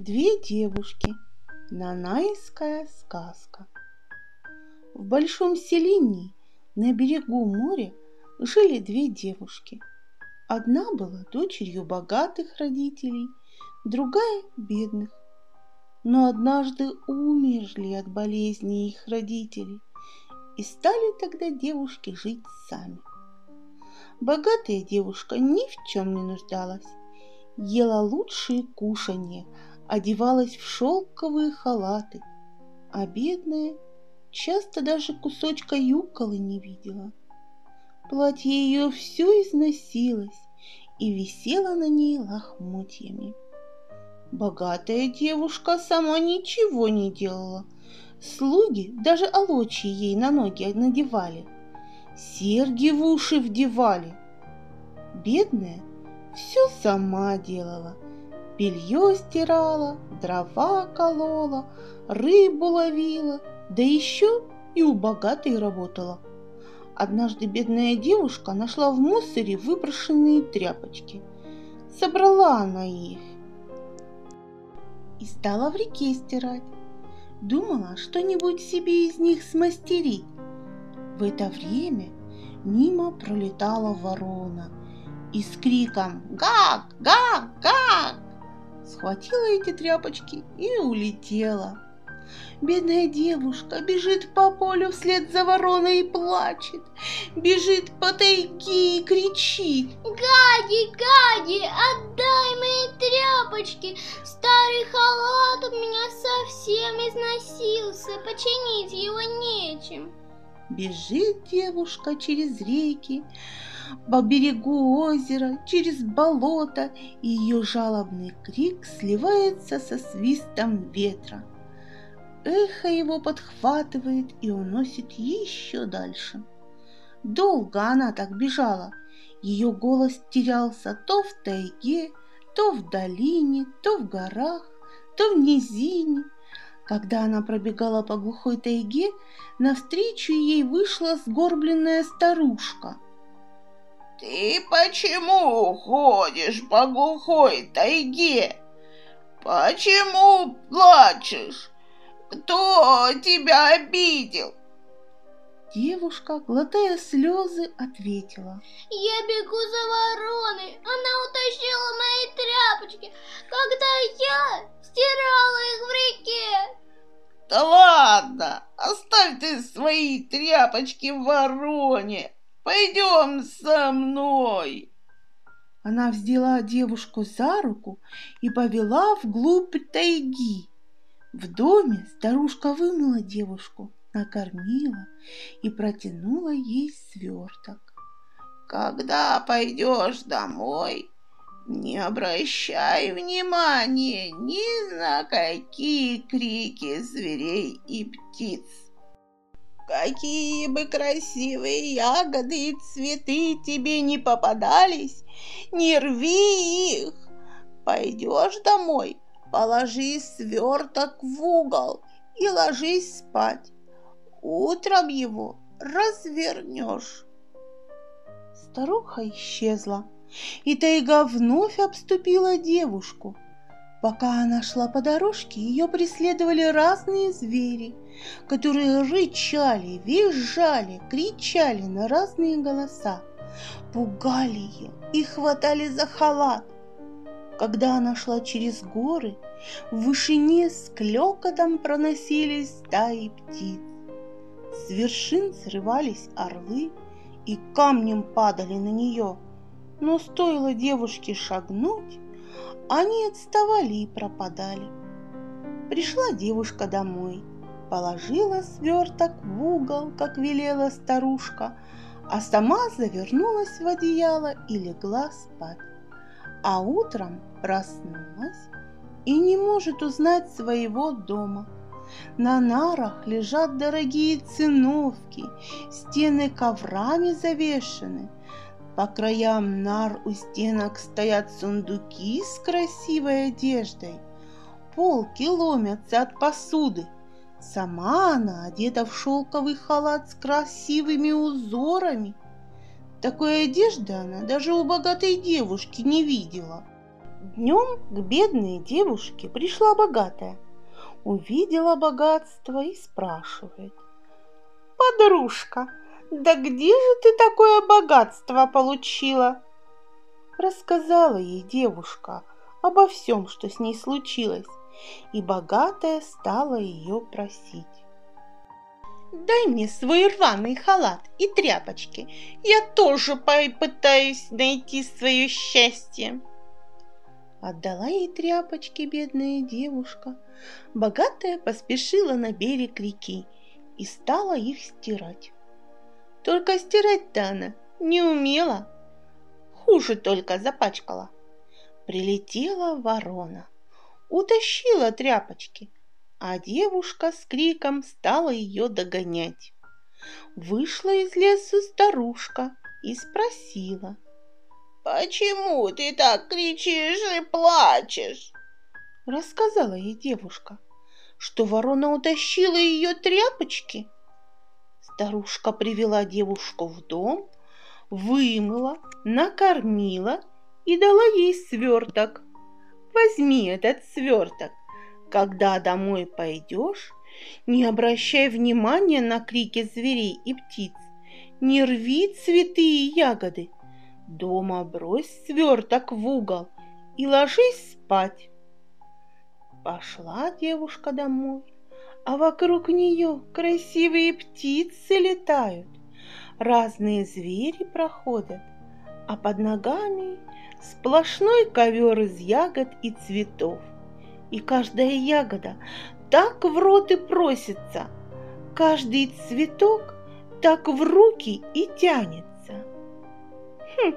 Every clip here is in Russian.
Две девушки. Нанайская сказка. В большом селении на берегу моря жили две девушки. Одна была дочерью богатых родителей, другая – бедных. Но однажды умерли от болезни их родителей, и стали тогда девушки жить сами. Богатая девушка ни в чем не нуждалась, ела лучшие кушанья, одевалась в шелковые халаты, а бедная часто даже кусочка юколы не видела. Платье ее все износилось и висело на ней лохмотьями. Богатая девушка сама ничего не делала. Слуги даже олочи ей на ноги надевали, серьги в уши вдевали. Бедная все сама делала. Белье стирала, дрова колола, рыбу ловила, да еще и у богатой работала. Однажды бедная девушка нашла в мусоре выброшенные тряпочки. Собрала она их и стала в реке стирать. Думала что-нибудь себе из них смастерить. В это время мимо пролетала ворона и с криком «Гак! Гак! Гак!» Схватила эти тряпочки и улетела. Бедная девушка бежит по полю вслед за вороной и плачет. Бежит по тайге и кричит. Гади, гади, отдай мои тряпочки. Старый халат у меня совсем износился, починить его нечем. Бежит девушка через реки, по берегу озера, через болото, и ее жалобный крик сливается со свистом ветра. Эхо его подхватывает и уносит еще дальше. Долго она так бежала. Ее голос терялся то в тайге, то в долине, то в горах, то в низине. Когда она пробегала по глухой тайге, навстречу ей вышла сгорбленная старушка. «Ты почему ходишь по глухой тайге? Почему плачешь? Кто тебя обидел? Девушка, глотая слезы, ответила. Я бегу за вороной. Она утащила мои тряпочки, когда я стирала их в реке. Да ладно, оставь ты свои тряпочки в вороне. Пойдем со мной. Она взяла девушку за руку и повела вглубь тайги. В доме старушка вымыла девушку, накормила и протянула ей сверток. Когда пойдешь домой, не обращай внимания ни на какие крики зверей и птиц. Какие бы красивые ягоды и цветы тебе не попадались, не рви их. Пойдешь домой, Положи сверток в угол и ложись спать. Утром его развернешь. Старуха исчезла, и тайга вновь обступила девушку. Пока она шла по дорожке, ее преследовали разные звери, которые рычали, визжали, кричали на разные голоса, пугали ее и хватали за халат, когда она шла через горы, в вышине с клёкотом проносились стаи птиц. С вершин срывались орлы и камнем падали на нее. Но стоило девушке шагнуть, они отставали и пропадали. Пришла девушка домой, положила сверток в угол, как велела старушка, а сама завернулась в одеяло и легла спать а утром проснулась и не может узнать своего дома. На нарах лежат дорогие циновки, стены коврами завешены. По краям нар у стенок стоят сундуки с красивой одеждой. Полки ломятся от посуды. Сама она одета в шелковый халат с красивыми узорами – такой одежды она даже у богатой девушки не видела. Днем к бедной девушке пришла богатая. Увидела богатство и спрашивает. «Подружка, да где же ты такое богатство получила?» Рассказала ей девушка обо всем, что с ней случилось, и богатая стала ее просить. Дай мне свой рваный халат и тряпочки. Я тоже попытаюсь найти свое счастье. Отдала ей тряпочки бедная девушка. Богатая поспешила на берег реки и стала их стирать. Только стирать-то она не умела. Хуже только запачкала. Прилетела ворона, утащила тряпочки – а девушка с криком стала ее догонять. Вышла из лесу старушка и спросила. «Почему ты так кричишь и плачешь?» Рассказала ей девушка, что ворона утащила ее тряпочки. Старушка привела девушку в дом, вымыла, накормила и дала ей сверток. Возьми этот сверток когда домой пойдешь, не обращай внимания на крики зверей и птиц, не рви цветы и ягоды. Дома брось сверток в угол и ложись спать. Пошла девушка домой, а вокруг нее красивые птицы летают, разные звери проходят, а под ногами сплошной ковер из ягод и цветов и каждая ягода так в рот и просится, каждый цветок так в руки и тянется. Хм,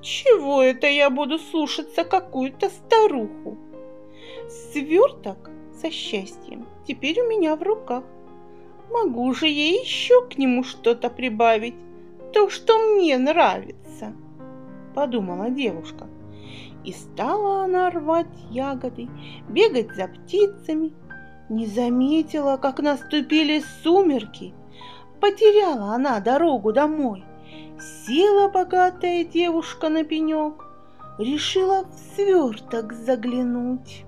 чего это я буду слушаться какую-то старуху? Сверток со счастьем теперь у меня в руках. Могу же я еще к нему что-то прибавить, то, что мне нравится, подумала девушка. И стала она рвать ягоды, бегать за птицами. Не заметила, как наступили сумерки. Потеряла она дорогу домой. Села богатая девушка на пенек, решила в сверток заглянуть.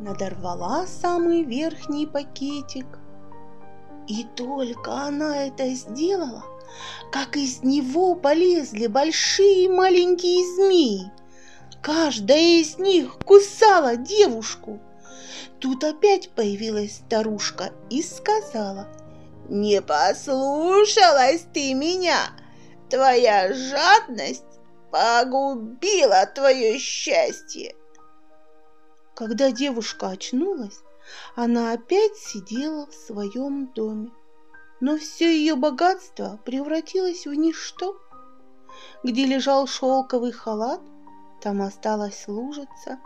Надорвала самый верхний пакетик. И только она это сделала, как из него полезли большие и маленькие змеи. Каждая из них кусала девушку. Тут опять появилась старушка и сказала, «Не послушалась ты меня, твоя жадность погубила твое счастье». Когда девушка очнулась, она опять сидела в своем доме но все ее богатство превратилось в ничто. Где лежал шелковый халат, там осталась лужица,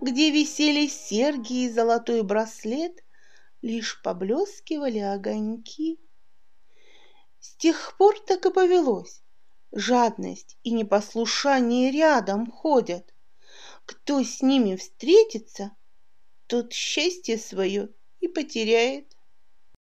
где висели серьги и золотой браслет, лишь поблескивали огоньки. С тех пор так и повелось. Жадность и непослушание рядом ходят. Кто с ними встретится, тот счастье свое и потеряет.